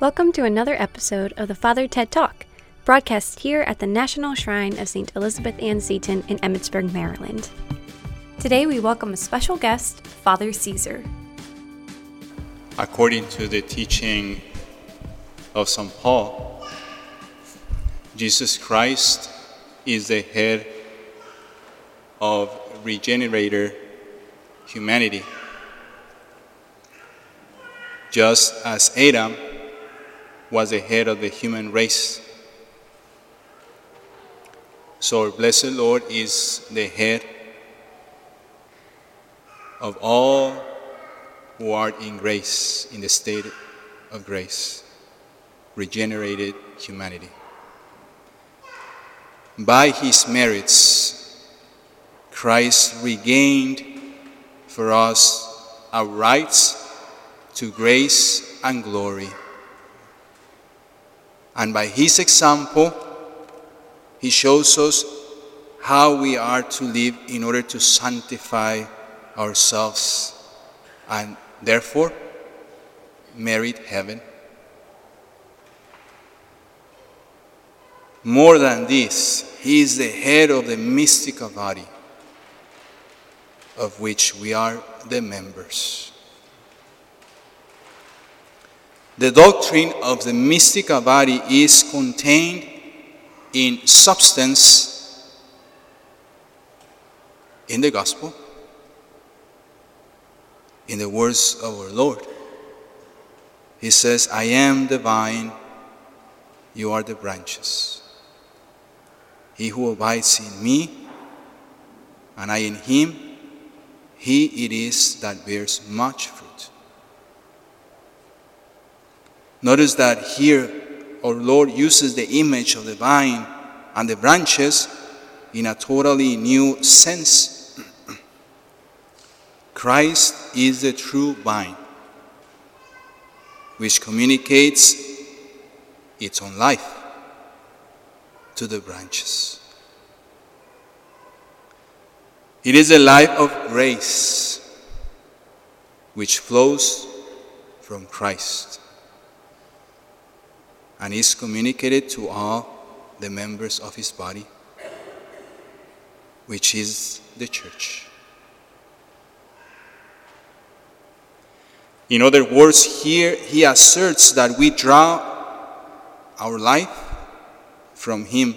Welcome to another episode of the Father Ted Talk, broadcast here at the National Shrine of St. Elizabeth Ann Seton in Emmitsburg, Maryland. Today we welcome a special guest, Father Caesar. According to the teaching of St. Paul, Jesus Christ is the head of regenerator humanity. Just as Adam was the head of the human race. So our blessed Lord is the head of all who are in grace, in the state of grace, regenerated humanity. By his merits, Christ regained for us our rights to grace and glory. And by his example, he shows us how we are to live in order to sanctify ourselves and therefore merit heaven. More than this, he is the head of the mystical body of which we are the members. The doctrine of the mystical body is contained in substance in the gospel, in the words of our Lord. He says, I am the vine, you are the branches. He who abides in me, and I in him, he it is that bears much fruit. Notice that here our Lord uses the image of the vine and the branches in a totally new sense. Christ is the true vine, which communicates its own life to the branches. It is a life of grace which flows from Christ and is communicated to all the members of his body, which is the church. In other words, here he asserts that we draw our life from him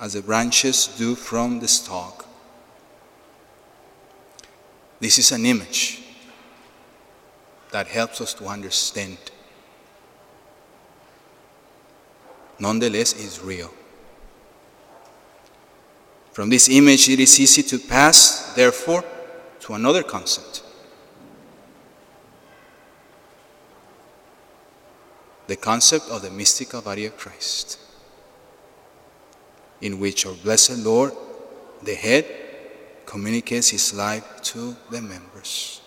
as the branches do from the stalk. This is an image that helps us to understand nonetheless is real. From this image, it is easy to pass, therefore, to another concept. The concept of the mystical body of Christ, in which our blessed Lord, the head, communicates his life to the members.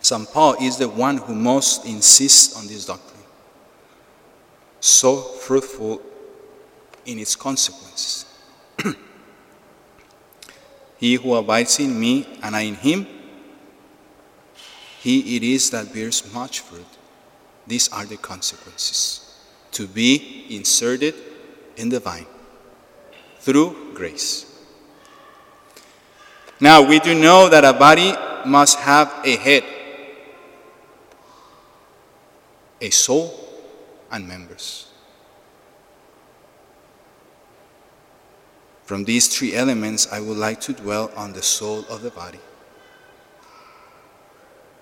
St. Paul is the one who most insists on this doctrine so fruitful in its consequences. he who abides in me and I in him, he it is that bears much fruit. These are the consequences. To be inserted in the vine through grace. Now, we do know that a body must have a head, a soul, and members. From these three elements, I would like to dwell on the soul of the body.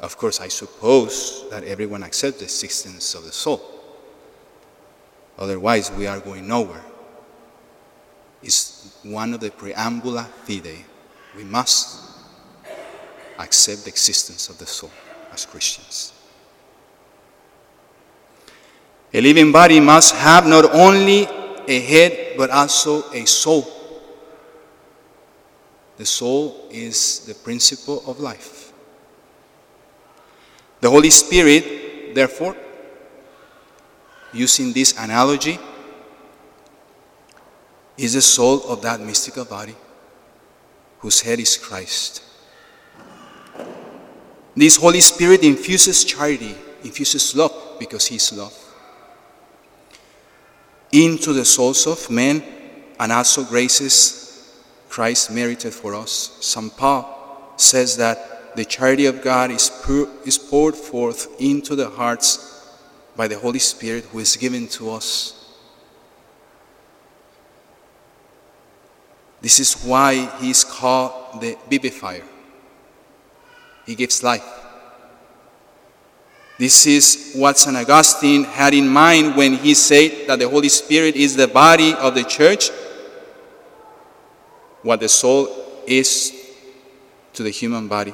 Of course, I suppose that everyone accepts the existence of the soul. Otherwise, we are going nowhere. It's one of the preambula fide. We must accept the existence of the soul as Christians. A living body must have not only a head but also a soul. The soul is the principle of life. The Holy Spirit, therefore, using this analogy, is the soul of that mystical body whose head is Christ. This Holy Spirit infuses charity infuses love because He is love. Into the souls of men and also graces Christ merited for us. St. Paul says that the charity of God is, is poured forth into the hearts by the Holy Spirit who is given to us. This is why he is called the vivifier. He gives life. This is what St. Augustine had in mind when he said that the Holy Spirit is the body of the church, what the soul is to the human body.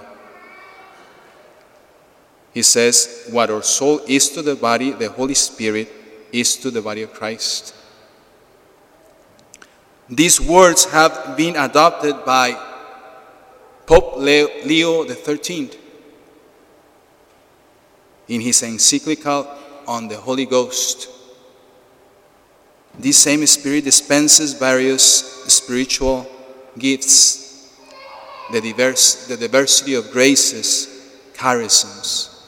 He says, What our soul is to the body, the Holy Spirit is to the body of Christ. These words have been adopted by Pope Leo XIII in his encyclical on the Holy Ghost. This same Spirit dispenses various spiritual gifts, the, diverse, the diversity of graces, charisms,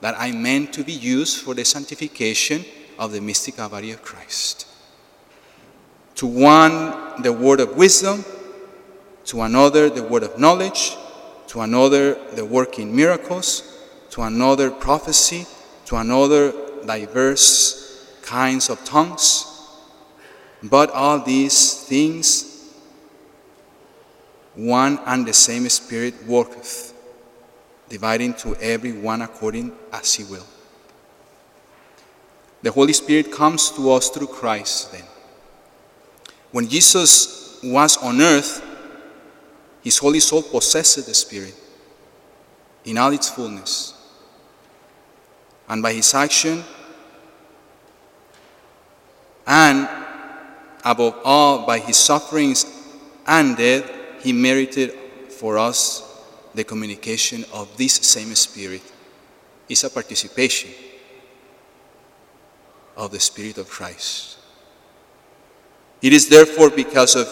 that are meant to be used for the sanctification of the mystical body of Christ. To one, the word of wisdom, to another, the word of knowledge, to another, the working miracles, to another, prophecy, to another, diverse kinds of tongues. But all these things, one and the same Spirit worketh, dividing to every one according as he will. The Holy Spirit comes to us through Christ then. When Jesus was on earth, his holy soul possessed the Spirit in all its fullness. And by his action, and above all by his sufferings and death, he merited for us the communication of this same Spirit. It's a participation of the Spirit of Christ. It is therefore because of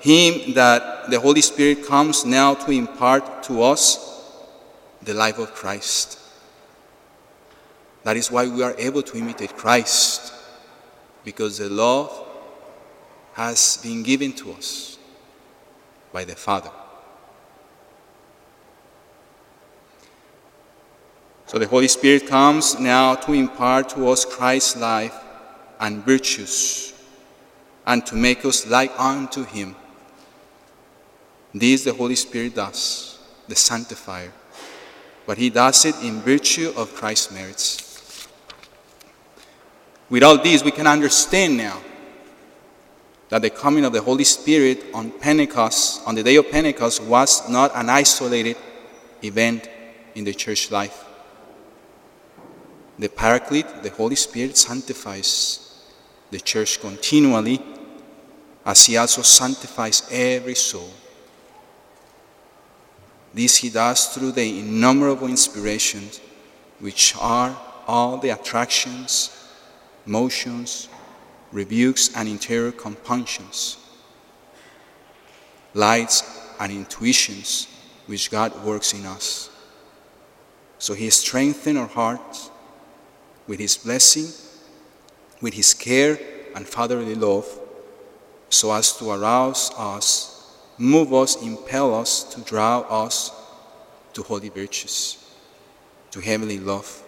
him that the Holy Spirit comes now to impart to us the life of Christ. That is why we are able to imitate Christ, because the love has been given to us by the Father. So the Holy Spirit comes now to impart to us Christ's life and virtues and to make us like unto Him. This the Holy Spirit does, the sanctifier, but He does it in virtue of Christ's merits. With all these, we can understand now that the coming of the Holy Spirit on Pentecost, on the day of Pentecost, was not an isolated event in the church life. The Paraclete, the Holy Spirit, sanctifies the church continually as He also sanctifies every soul. This He does through the innumerable inspirations, which are all the attractions, motions, rebukes, and interior compunctions, lights and intuitions which God works in us. So He strengthens our hearts with His blessing, with His care and fatherly love, so as to arouse us, move us, impel us, to draw us to holy virtues, to heavenly love,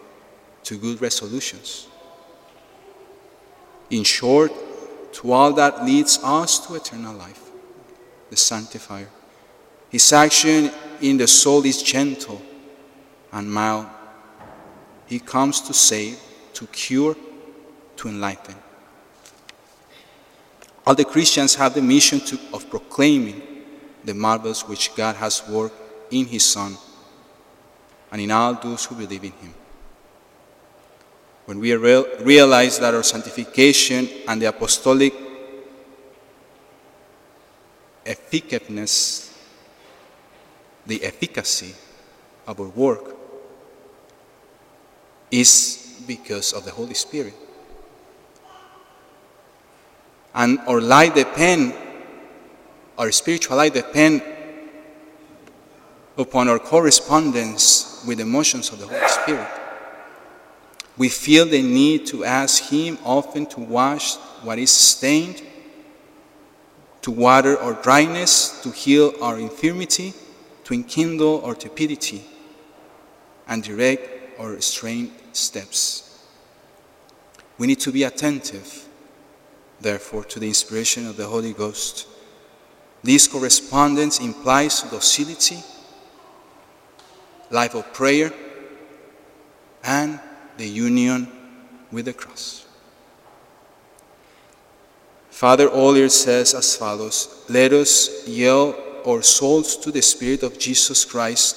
to good resolutions. In short, to all that leads us to eternal life, the sanctifier. His action in the soul is gentle and mild. He comes to save, to cure, to enlighten. All the Christians have the mission to, of proclaiming the marvels which God has worked in His Son and in all those who believe in Him. When we real, realize that our sanctification and the apostolic effectiveness, the efficacy of our work, is because of the Holy Spirit. And our life depend, our spiritual life depend upon our correspondence with the emotions of the Holy Spirit. We feel the need to ask Him often to wash what is stained, to water our dryness, to heal our infirmity, to enkindle our tepidity, and direct our strained steps. We need to be attentive, therefore, to the inspiration of the Holy Ghost. This correspondence implies docility, life of prayer, and the union with the cross. Father Olier says as follows Let us yield our souls to the Spirit of Jesus Christ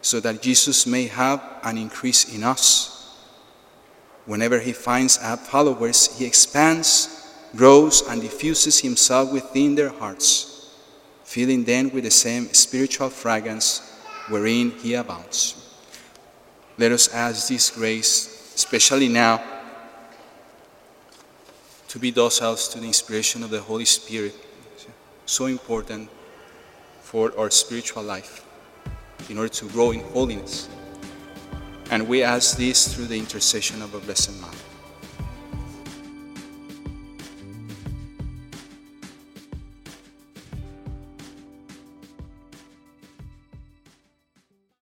so that Jesus may have an increase in us. Whenever he finds followers, he expands, grows, and diffuses himself within their hearts, filling them with the same spiritual fragrance wherein he abounds. Let us ask this grace, especially now, to be docile to the inspiration of the Holy Spirit. So important for our spiritual life in order to grow in holiness. And we ask this through the intercession of our Blessed Mother.